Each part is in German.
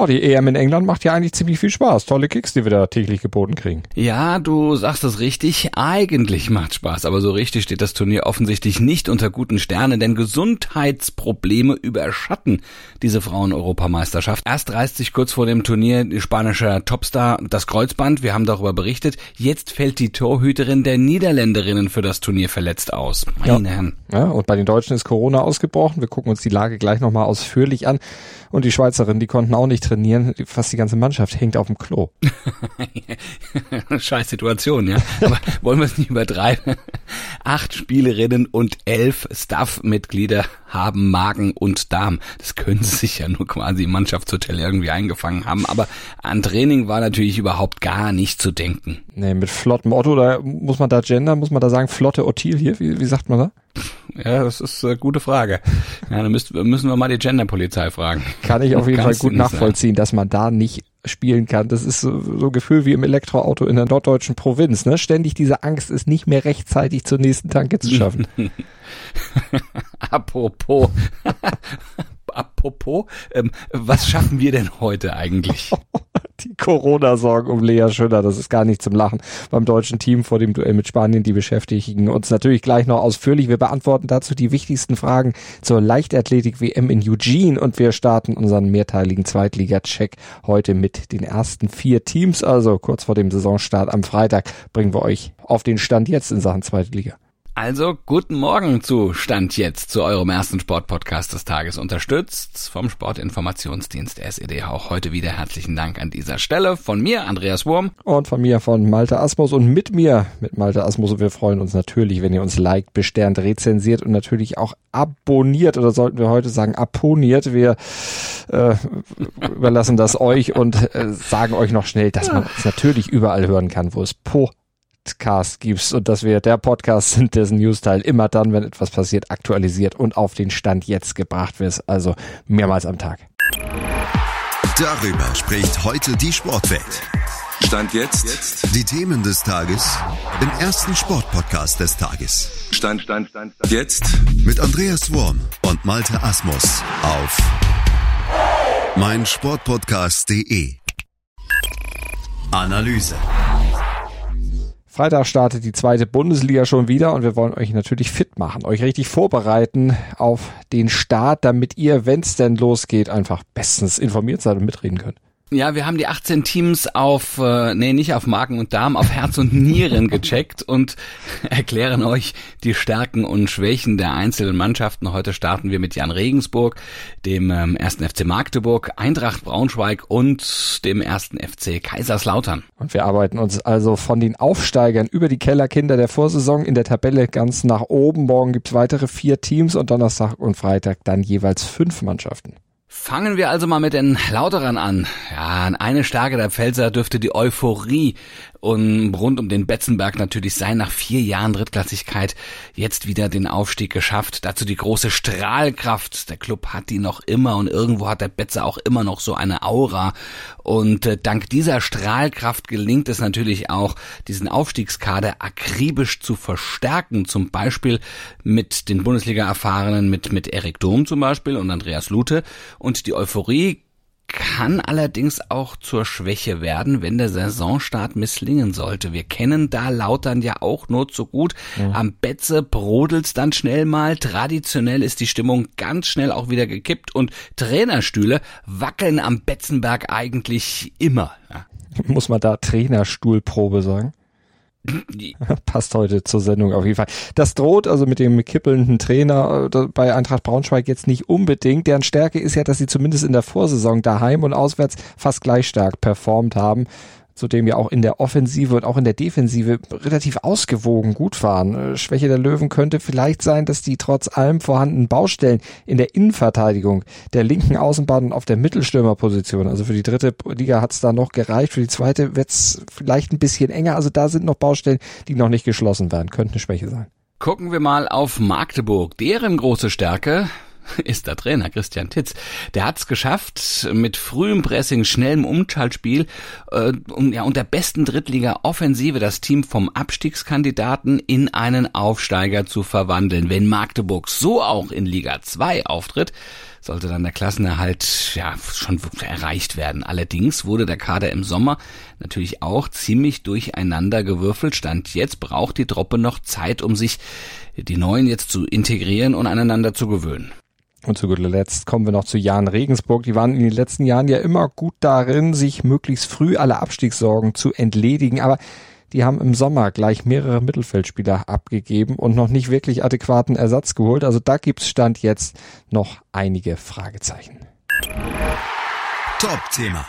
Oh, die EM in England macht ja eigentlich ziemlich viel Spaß. Tolle Kicks, die wir da täglich geboten kriegen. Ja, du sagst es richtig. Eigentlich macht Spaß, aber so richtig steht das Turnier offensichtlich nicht unter guten Sternen, denn Gesundheitsprobleme überschatten diese Frauen-Europameisterschaft. Erst reißt sich kurz vor dem Turnier die spanische Topstar das Kreuzband. Wir haben darüber berichtet. Jetzt fällt die Torhüterin der Niederländerinnen für das Turnier verletzt aus. Meine ja. Herren. Ja, und bei den Deutschen ist Corona ausgebrochen. Wir gucken uns die Lage gleich nochmal ausführlich an. Und die Schweizerinnen, die konnten auch nicht trainieren. Fast die ganze Mannschaft hängt auf dem Klo. Scheiß Situation, ja. Aber wollen wir es nicht übertreiben? Acht Spielerinnen und elf Staff-Mitglieder haben Magen und Darm. Das können sie sich ja nur quasi im Mannschaftshotel irgendwie eingefangen haben. Aber an Training war natürlich überhaupt gar nicht zu denken. Nee, mit flottem Otto, da muss man da gendern, muss man da sagen, flotte Ottilie, wie, wie sagt man da? Ja, das ist eine gute Frage. Ja, dann müsst, müssen wir mal die Genderpolizei fragen. Kann ich auf jeden Fall gut nachvollziehen, dass man da nicht spielen kann. Das ist so, so Gefühl wie im Elektroauto in der norddeutschen Provinz. Ne? Ständig diese Angst, es nicht mehr rechtzeitig zur nächsten Tanke zu schaffen. Apropos. Apropos, ähm, was schaffen wir denn heute eigentlich? die Corona-Sorgen um Lea Schöner, das ist gar nicht zum Lachen. Beim deutschen Team vor dem Duell mit Spanien, die beschäftigen uns natürlich gleich noch ausführlich. Wir beantworten dazu die wichtigsten Fragen zur Leichtathletik-WM in Eugene und wir starten unseren mehrteiligen Zweitliga-Check heute mit den ersten vier Teams. Also kurz vor dem Saisonstart am Freitag bringen wir euch auf den Stand jetzt in Sachen Zweitliga. Also guten Morgen zu Stand jetzt zu eurem ersten Sportpodcast des Tages unterstützt vom Sportinformationsdienst SED. Auch heute wieder herzlichen Dank an dieser Stelle von mir, Andreas Wurm. Und von mir, von Malte Asmus und mit mir, mit Malte Asmus. Und wir freuen uns natürlich, wenn ihr uns liked, besternt, rezensiert und natürlich auch abonniert oder sollten wir heute sagen apponiert. Wir äh, überlassen das euch und äh, sagen euch noch schnell, dass man uns natürlich überall hören kann, wo es Po Podcast gibst und dass wir der Podcast sind, dessen Newsteil immer dann, wenn etwas passiert, aktualisiert und auf den Stand jetzt gebracht wird, also mehrmals am Tag. Darüber spricht heute die Sportwelt. Stand jetzt. jetzt. Die Themen des Tages im ersten Sportpodcast des Tages. Stand, Stand, Stand, Stand. Jetzt mit Andreas Worm und Malte Asmus auf meinsportpodcast.de. Analyse. Freitag startet die zweite Bundesliga schon wieder und wir wollen euch natürlich fit machen, euch richtig vorbereiten auf den Start, damit ihr, wenn es denn losgeht, einfach bestens informiert seid und mitreden könnt. Ja, wir haben die 18 Teams auf, äh, nee, nicht auf Magen und Darm, auf Herz und Nieren gecheckt und erklären euch die Stärken und Schwächen der einzelnen Mannschaften. Heute starten wir mit Jan Regensburg, dem ähm, ersten FC Magdeburg, Eintracht Braunschweig und dem ersten FC Kaiserslautern. Und wir arbeiten uns also von den Aufsteigern über die Kellerkinder der Vorsaison in der Tabelle ganz nach oben. Morgen gibt's weitere vier Teams und Donnerstag und Freitag dann jeweils fünf Mannschaften. Fangen wir also mal mit den Lauterern an. Ja, eine Stärke der Pfälzer dürfte die Euphorie und rund um den Betzenberg natürlich sein. Nach vier Jahren Drittklassigkeit jetzt wieder den Aufstieg geschafft. Dazu die große Strahlkraft. Der Club hat die noch immer und irgendwo hat der Betzer auch immer noch so eine Aura. Und äh, dank dieser Strahlkraft gelingt es natürlich auch, diesen Aufstiegskader akribisch zu verstärken. Zum Beispiel mit den Bundesliga-Erfahrenen, mit, mit Erik Dom zum Beispiel und Andreas Lute. Und die Euphorie kann allerdings auch zur Schwäche werden, wenn der Saisonstart misslingen sollte. Wir kennen da Lautern ja auch nur zu gut. Ja. Am Betze brodelt's dann schnell mal. Traditionell ist die Stimmung ganz schnell auch wieder gekippt und Trainerstühle wackeln am Betzenberg eigentlich immer. Ja. Muss man da Trainerstuhlprobe sagen? Passt heute zur Sendung auf jeden Fall. Das droht also mit dem kippelnden Trainer äh, bei Eintracht Braunschweig jetzt nicht unbedingt. Deren Stärke ist ja, dass sie zumindest in der Vorsaison daheim und auswärts fast gleich stark performt haben zudem ja auch in der Offensive und auch in der Defensive relativ ausgewogen gut fahren. Äh, Schwäche der Löwen könnte vielleicht sein, dass die trotz allem vorhandenen Baustellen in der Innenverteidigung der linken Außenbahn und auf der Mittelstürmerposition, also für die dritte Liga hat's da noch gereicht, für die zweite wird's vielleicht ein bisschen enger, also da sind noch Baustellen, die noch nicht geschlossen werden, könnte eine Schwäche sein. Gucken wir mal auf Magdeburg. Deren große Stärke ist der Trainer Christian Titz. Der hat es geschafft, mit frühem Pressing, schnellem Umschaltspiel äh, und, ja, und der besten Drittliga-Offensive das Team vom Abstiegskandidaten in einen Aufsteiger zu verwandeln. Wenn Magdeburg so auch in Liga 2 auftritt, sollte dann der Klassenerhalt ja schon erreicht werden. Allerdings wurde der Kader im Sommer natürlich auch ziemlich durcheinander gewürfelt. Stand jetzt braucht die Truppe noch Zeit, um sich die Neuen jetzt zu integrieren und aneinander zu gewöhnen. Und zu guter Letzt kommen wir noch zu Jan Regensburg. Die waren in den letzten Jahren ja immer gut darin, sich möglichst früh alle Abstiegssorgen zu entledigen. Aber die haben im Sommer gleich mehrere Mittelfeldspieler abgegeben und noch nicht wirklich adäquaten Ersatz geholt. Also da gibt's Stand jetzt noch einige Fragezeichen. Top-Thema.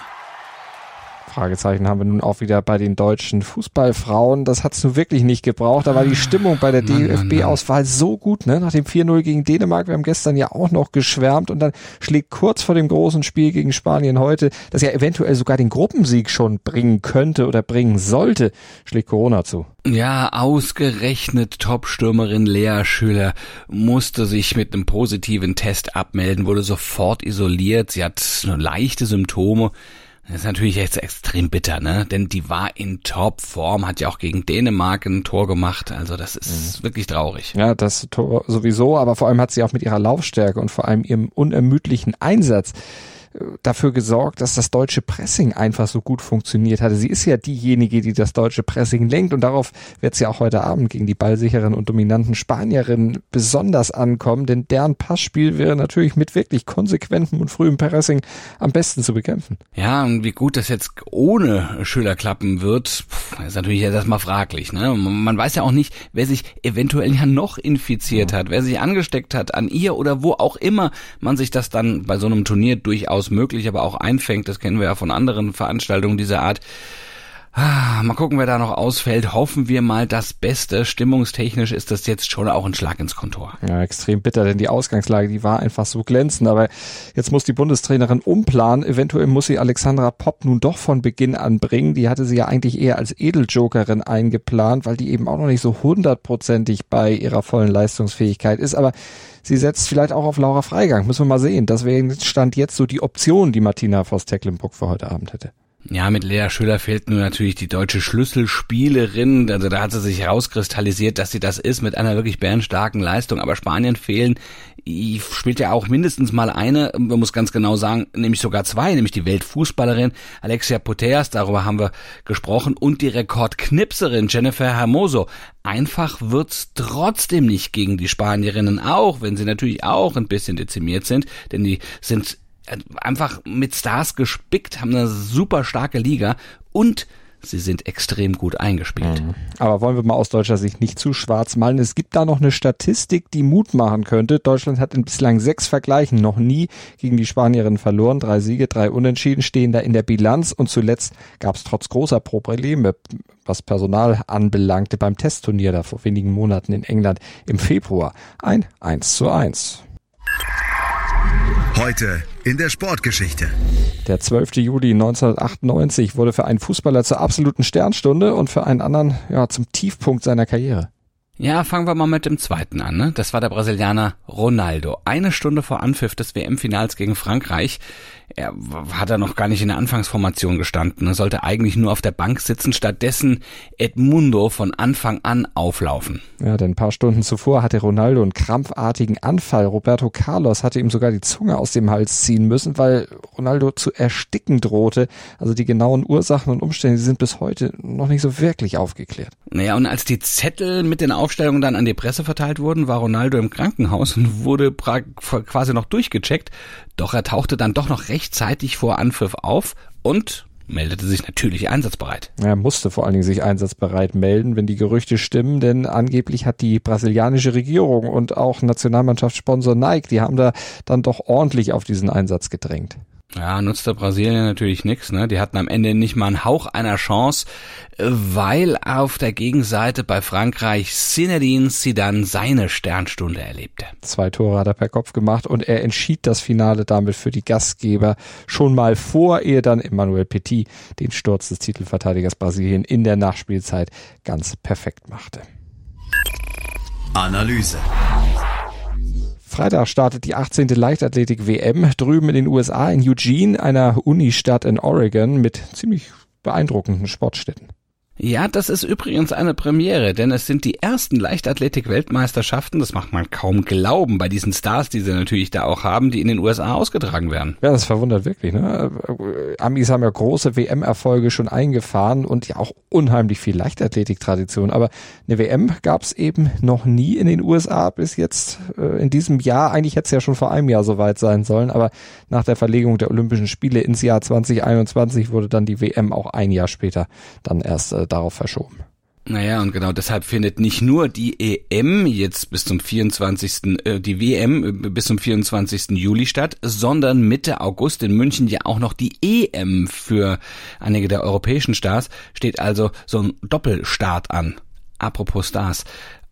Fragezeichen haben wir nun auch wieder bei den deutschen Fußballfrauen. Das hat's nun wirklich nicht gebraucht. Da war die Stimmung bei der DFB-Auswahl so gut, ne? Nach dem 4-0 gegen Dänemark. Wir haben gestern ja auch noch geschwärmt und dann schlägt kurz vor dem großen Spiel gegen Spanien heute, das ja eventuell sogar den Gruppensieg schon bringen könnte oder bringen sollte, schlägt Corona zu. Ja, ausgerechnet Top-Stürmerin Lea Schüler musste sich mit einem positiven Test abmelden, wurde sofort isoliert. Sie hat nur leichte Symptome. Das ist natürlich jetzt extrem bitter, ne? Denn die war in Topform, hat ja auch gegen Dänemark ein Tor gemacht. Also das ist mhm. wirklich traurig. Ja, das Tor sowieso, aber vor allem hat sie auch mit ihrer Laufstärke und vor allem ihrem unermüdlichen Einsatz dafür gesorgt, dass das deutsche Pressing einfach so gut funktioniert hatte. Sie ist ja diejenige, die das deutsche Pressing lenkt und darauf wird sie auch heute Abend gegen die ballsicheren und dominanten Spanierinnen besonders ankommen, denn deren Passspiel wäre natürlich mit wirklich konsequentem und frühem Pressing am besten zu bekämpfen. Ja, und wie gut das jetzt ohne Schüler klappen wird, ist natürlich erstmal fraglich. Ne? Man weiß ja auch nicht, wer sich eventuell ja noch infiziert hat, wer sich angesteckt hat an ihr oder wo auch immer man sich das dann bei so einem Turnier durchaus möglich, aber auch einfängt. Das kennen wir ja von anderen Veranstaltungen dieser Art. Ah, mal gucken, wer da noch ausfällt. Hoffen wir mal das Beste. Stimmungstechnisch ist das jetzt schon auch ein Schlag ins Kontor. Ja, extrem bitter, denn die Ausgangslage, die war einfach so glänzend. Aber jetzt muss die Bundestrainerin umplanen. Eventuell muss sie Alexandra Popp nun doch von Beginn an bringen. Die hatte sie ja eigentlich eher als Edeljokerin eingeplant, weil die eben auch noch nicht so hundertprozentig bei ihrer vollen Leistungsfähigkeit ist. Aber sie setzt vielleicht auch auf Laura Freigang. Müssen wir mal sehen. Das wäre Stand jetzt so die Option, die Martina Voss-Tecklenburg für heute Abend hätte. Ja, mit Lea Schüller fehlt nur natürlich die deutsche Schlüsselspielerin. Also da hat sie sich herauskristallisiert, dass sie das ist mit einer wirklich bärenstarken Leistung. Aber Spanien fehlen, spielt ja auch mindestens mal eine, man muss ganz genau sagen, nämlich sogar zwei, nämlich die Weltfußballerin Alexia Puteas, darüber haben wir gesprochen, und die Rekordknipserin Jennifer Hermoso. Einfach wird's trotzdem nicht gegen die Spanierinnen, auch wenn sie natürlich auch ein bisschen dezimiert sind, denn die sind einfach mit Stars gespickt, haben eine super starke Liga und sie sind extrem gut eingespielt. Mhm. Aber wollen wir mal aus deutscher Sicht nicht zu schwarz malen. Es gibt da noch eine Statistik, die Mut machen könnte. Deutschland hat in bislang sechs Vergleichen noch nie gegen die Spanierinnen verloren. Drei Siege, drei Unentschieden stehen da in der Bilanz. Und zuletzt gab es trotz großer Probleme, was Personal anbelangte, beim Testturnier da vor wenigen Monaten in England im Februar ein 1 zu 1. Heute in der Sportgeschichte. Der 12. Juli 1998 wurde für einen Fußballer zur absoluten Sternstunde und für einen anderen ja, zum Tiefpunkt seiner Karriere. Ja, fangen wir mal mit dem zweiten an. Ne? Das war der Brasilianer Ronaldo. Eine Stunde vor Anpfiff des WM-Finals gegen Frankreich. Er hat er noch gar nicht in der Anfangsformation gestanden. Er sollte eigentlich nur auf der Bank sitzen. Stattdessen Edmundo von Anfang an auflaufen. Ja, denn ein paar Stunden zuvor hatte Ronaldo einen krampfartigen Anfall. Roberto Carlos hatte ihm sogar die Zunge aus dem Hals ziehen müssen, weil Ronaldo zu ersticken drohte. Also die genauen Ursachen und Umstände die sind bis heute noch nicht so wirklich aufgeklärt. Naja, und als die Zettel mit den Aufstellungen dann an die Presse verteilt wurden, war Ronaldo im Krankenhaus und wurde quasi noch durchgecheckt. Doch er tauchte dann doch noch rechtzeitig vor Anpfiff auf und meldete sich natürlich einsatzbereit. Er musste vor allen Dingen sich einsatzbereit melden, wenn die Gerüchte stimmen, denn angeblich hat die brasilianische Regierung und auch Nationalmannschaftssponsor Nike, die haben da dann doch ordentlich auf diesen Einsatz gedrängt. Ja, nutzte Brasilien natürlich nichts. Ne? Die hatten am Ende nicht mal einen Hauch einer Chance, weil auf der Gegenseite bei Frankreich Zinedine Zidane seine Sternstunde erlebte. Zwei Tore hat er per Kopf gemacht und er entschied das Finale damit für die Gastgeber schon mal vor, ehe dann Emmanuel Petit den Sturz des Titelverteidigers Brasilien in der Nachspielzeit ganz perfekt machte. Analyse. Freitag startet die 18. Leichtathletik-WM drüben in den USA in Eugene, einer Unistadt in Oregon mit ziemlich beeindruckenden Sportstätten. Ja, das ist übrigens eine Premiere, denn es sind die ersten Leichtathletik-Weltmeisterschaften, das macht man kaum glauben, bei diesen Stars, die sie natürlich da auch haben, die in den USA ausgetragen werden. Ja, das verwundert wirklich. Ne? Amis haben ja große WM-Erfolge schon eingefahren und ja auch unheimlich viel Leichtathletik-Tradition, aber eine WM gab es eben noch nie in den USA bis jetzt äh, in diesem Jahr. Eigentlich hätte es ja schon vor einem Jahr soweit sein sollen, aber nach der Verlegung der Olympischen Spiele ins Jahr 2021 wurde dann die WM auch ein Jahr später dann erst äh, darauf verschoben. Naja, und genau deshalb findet nicht nur die EM jetzt bis zum 24., äh, die WM äh, bis zum 24. Juli statt, sondern Mitte August in München ja auch noch die EM für einige der europäischen Stars, steht also so ein Doppelstart an. Apropos Stars,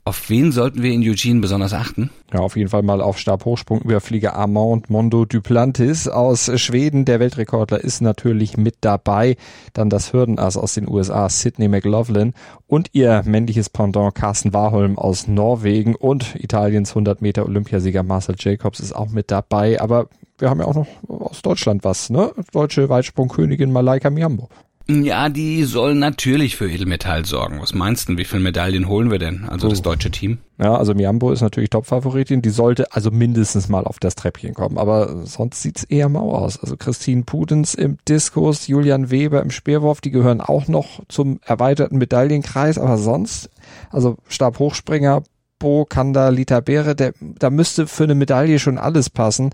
auf wen sollten wir in Eugene besonders achten? Ja, auf jeden Fall mal auf Stabhochsprungüberflieger Armand Mondo Duplantis aus Schweden. Der Weltrekordler ist natürlich mit dabei. Dann das Hürdenass aus den USA, Sidney McLaughlin und ihr männliches Pendant Carsten Warholm aus Norwegen und Italiens 100 Meter Olympiasieger Marcel Jacobs ist auch mit dabei. Aber wir haben ja auch noch aus Deutschland was, ne? Deutsche Weitsprungkönigin Malaika Miambo. Ja, die sollen natürlich für Edelmetall sorgen. Was meinst du, wie viele Medaillen holen wir denn? Also oh. das deutsche Team? Ja, also Miambo ist natürlich Topfavoritin. Die sollte also mindestens mal auf das Treppchen kommen. Aber sonst sieht's eher mau aus. Also Christine Pudens im Diskus, Julian Weber im Speerwurf, die gehören auch noch zum erweiterten Medaillenkreis. Aber sonst, also Stabhochspringer, Bo, Kanda, Lita Beere, der, da müsste für eine Medaille schon alles passen.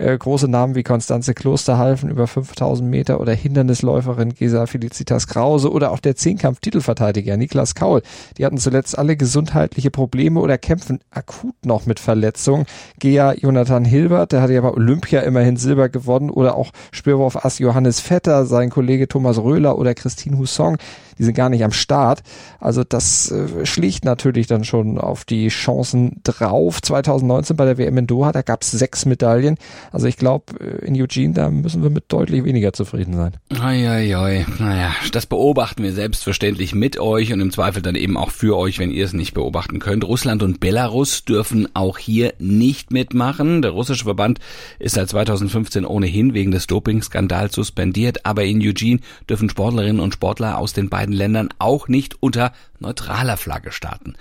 Äh, große Namen wie Konstanze Klosterhalfen über 5000 Meter oder Hindernisläuferin Gesa Felicitas Krause oder auch der Zehnkampf-Titelverteidiger Niklas Kaul. Die hatten zuletzt alle gesundheitliche Probleme oder kämpfen akut noch mit Verletzungen. Gea Jonathan Hilbert, der hatte ja bei Olympia immerhin Silber gewonnen oder auch Spürwurf Ass Johannes Vetter, sein Kollege Thomas Röhler oder Christine Husson die sind gar nicht am Start. Also das äh, schlägt natürlich dann schon auf die Chancen drauf. 2019 bei der WM in Doha, da gab es sechs Medaillen. Also ich glaube, äh, in Eugene, da müssen wir mit deutlich weniger zufrieden sein. Eieiei. Naja, das beobachten wir selbstverständlich mit euch und im Zweifel dann eben auch für euch, wenn ihr es nicht beobachten könnt. Russland und Belarus dürfen auch hier nicht mitmachen. Der russische Verband ist seit 2015 ohnehin wegen des Dopingskandals suspendiert, aber in Eugene dürfen Sportlerinnen und Sportler aus den beiden beiden Ländern auch nicht unter neutraler Flagge starten.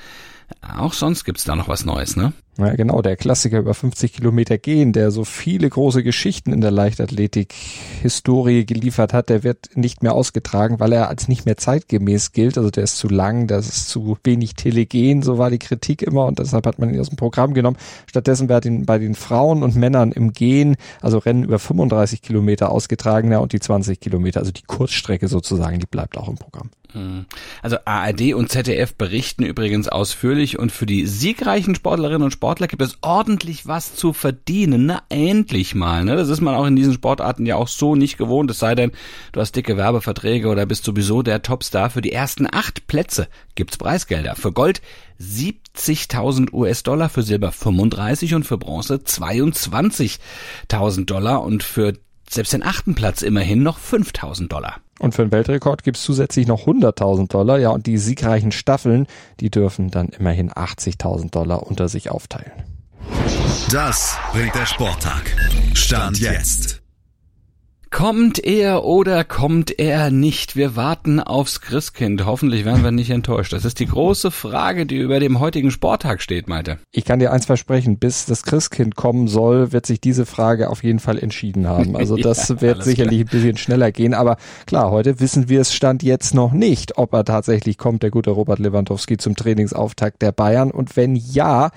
Auch sonst gibt's da noch was Neues, ne? Ja, genau, der Klassiker über 50 Kilometer gehen, der so viele große Geschichten in der Leichtathletik-Historie geliefert hat, der wird nicht mehr ausgetragen, weil er als nicht mehr zeitgemäß gilt. Also der ist zu lang, das ist zu wenig telegen, so war die Kritik immer und deshalb hat man ihn aus dem Programm genommen. Stattdessen wird ihn bei den Frauen und Männern im Gehen, also Rennen über 35 Kilometer ausgetragener und die 20 Kilometer, also die Kurzstrecke sozusagen, die bleibt auch im Programm. Hm. Also ARD und ZDF berichten übrigens ausführlich und für die siegreichen Sportlerinnen und Sportler gibt es ordentlich was zu verdienen. Na, endlich mal. Ne? Das ist man auch in diesen Sportarten ja auch so nicht gewohnt. Es sei denn, du hast dicke Werbeverträge oder bist sowieso der Topstar. Für die ersten acht Plätze gibt's Preisgelder. Für Gold 70.000 US-Dollar, für Silber 35 und für Bronze 22.000 Dollar und für selbst den achten Platz immerhin noch 5.000 Dollar. Und für den Weltrekord gibt's zusätzlich noch 100.000 Dollar. Ja, und die siegreichen Staffeln, die dürfen dann immerhin 80.000 Dollar unter sich aufteilen. Das bringt der Sporttag. Stand jetzt. Kommt er oder kommt er nicht? Wir warten aufs Christkind. Hoffentlich werden wir nicht enttäuscht. Das ist die große Frage, die über dem heutigen Sporttag steht, Malte. Ich kann dir eins versprechen, bis das Christkind kommen soll, wird sich diese Frage auf jeden Fall entschieden haben. Also das ja, wird sicherlich klar. ein bisschen schneller gehen. Aber klar, heute wissen wir es Stand jetzt noch nicht, ob er tatsächlich kommt, der gute Robert Lewandowski zum Trainingsauftakt der Bayern. Und wenn ja,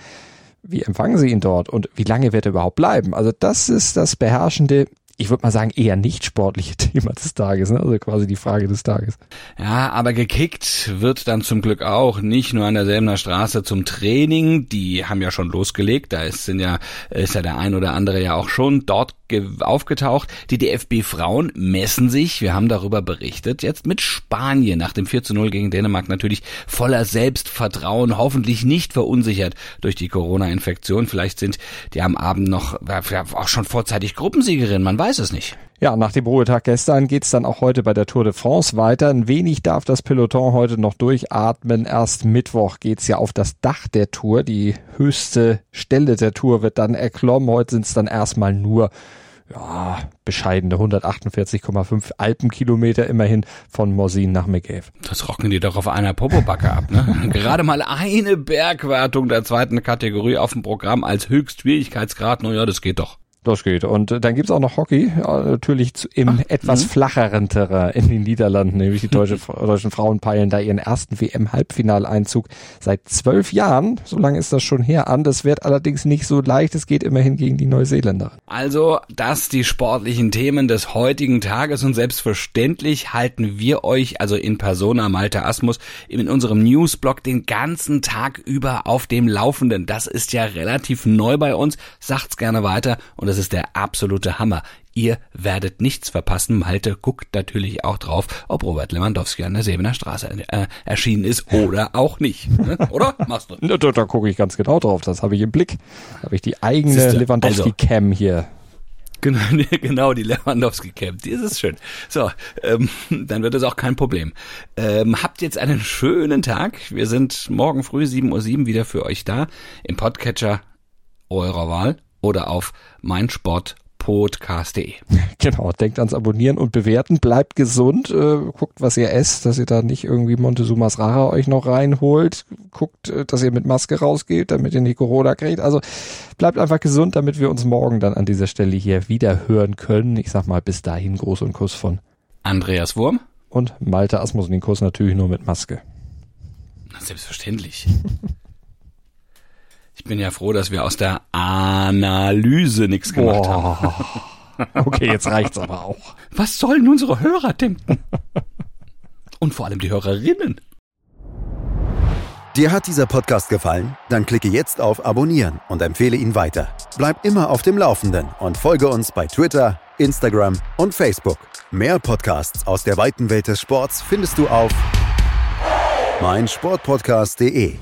wie empfangen Sie ihn dort und wie lange wird er überhaupt bleiben? Also das ist das beherrschende ich würde mal sagen, eher nicht sportliche Thema des Tages, ne? also quasi die Frage des Tages. Ja, aber gekickt wird dann zum Glück auch nicht nur an der Selbener Straße zum Training, die haben ja schon losgelegt, da ist, sind ja, ist ja der ein oder andere ja auch schon dort aufgetaucht. Die DFB-Frauen messen sich, wir haben darüber berichtet, jetzt mit Spanien nach dem 4 zu 0 gegen Dänemark natürlich voller Selbstvertrauen, hoffentlich nicht verunsichert durch die Corona-Infektion. Vielleicht sind die am Abend noch auch schon vorzeitig Gruppensiegerin, man weiß es nicht. Ja, nach dem Ruhetag gestern geht's dann auch heute bei der Tour de France weiter. Ein wenig darf das Peloton heute noch durchatmen. Erst Mittwoch geht's ja auf das Dach der Tour. Die höchste Stelle der Tour wird dann erklommen. Heute sind's dann erstmal nur ja, bescheidene 148,5 Alpenkilometer immerhin von Morsin nach McGave. Das rocken die doch auf einer Popobacke ab, ne? Gerade mal eine Bergwertung der zweiten Kategorie auf dem Programm als Höchstschwierigkeitsgrad. Naja, das geht doch. Das geht. Und äh, dann gibt's auch noch Hockey, natürlich im Ach, etwas mh. flacheren Terrain in den Niederlanden, nämlich die deutsche, deutschen Frauen peilen da ihren ersten WM-Halbfinaleinzug seit zwölf Jahren, so lange ist das schon her, an. Das wird allerdings nicht so leicht, es geht immerhin gegen die Neuseeländer. Also, das die sportlichen Themen des heutigen Tages und selbstverständlich halten wir euch, also in Persona Malte Asmus, in unserem Newsblog den ganzen Tag über auf dem Laufenden. Das ist ja relativ neu bei uns, sagt's gerne weiter und das ist der absolute Hammer. Ihr werdet nichts verpassen. Malte guckt natürlich auch drauf, ob Robert Lewandowski an der Sebener Straße äh, erschienen ist oder auch nicht. Ne? Oder? Machst du? Da, da, da gucke ich ganz genau drauf. Das habe ich im Blick. Da habe ich die eigene Lewandowski-Cam also, hier. Genau, genau, die Lewandowski-Cam. Die ist es schön. So, ähm, dann wird es auch kein Problem. Ähm, habt jetzt einen schönen Tag. Wir sind morgen früh 7.07 Uhr wieder für euch da im Podcatcher eurer Wahl oder auf meinsportpodcast.de. Genau, denkt ans Abonnieren und Bewerten, bleibt gesund, äh, guckt, was ihr esst, dass ihr da nicht irgendwie Montezumas Rara euch noch reinholt, guckt, äh, dass ihr mit Maske rausgeht, damit ihr nicht Corona kriegt. Also bleibt einfach gesund, damit wir uns morgen dann an dieser Stelle hier wieder hören können. Ich sag mal, bis dahin Gruß und Kuss von Andreas Wurm und Malte Asmus und den Kuss natürlich nur mit Maske. Selbstverständlich. Ich bin ja froh, dass wir aus der Analyse nichts gemacht Boah. haben. Okay, jetzt reicht's aber auch. Was sollen unsere Hörer denken? Und vor allem die Hörerinnen. Dir hat dieser Podcast gefallen? Dann klicke jetzt auf Abonnieren und empfehle ihn weiter. Bleib immer auf dem Laufenden und folge uns bei Twitter, Instagram und Facebook. Mehr Podcasts aus der weiten Welt des Sports findest du auf meinsportpodcast.de.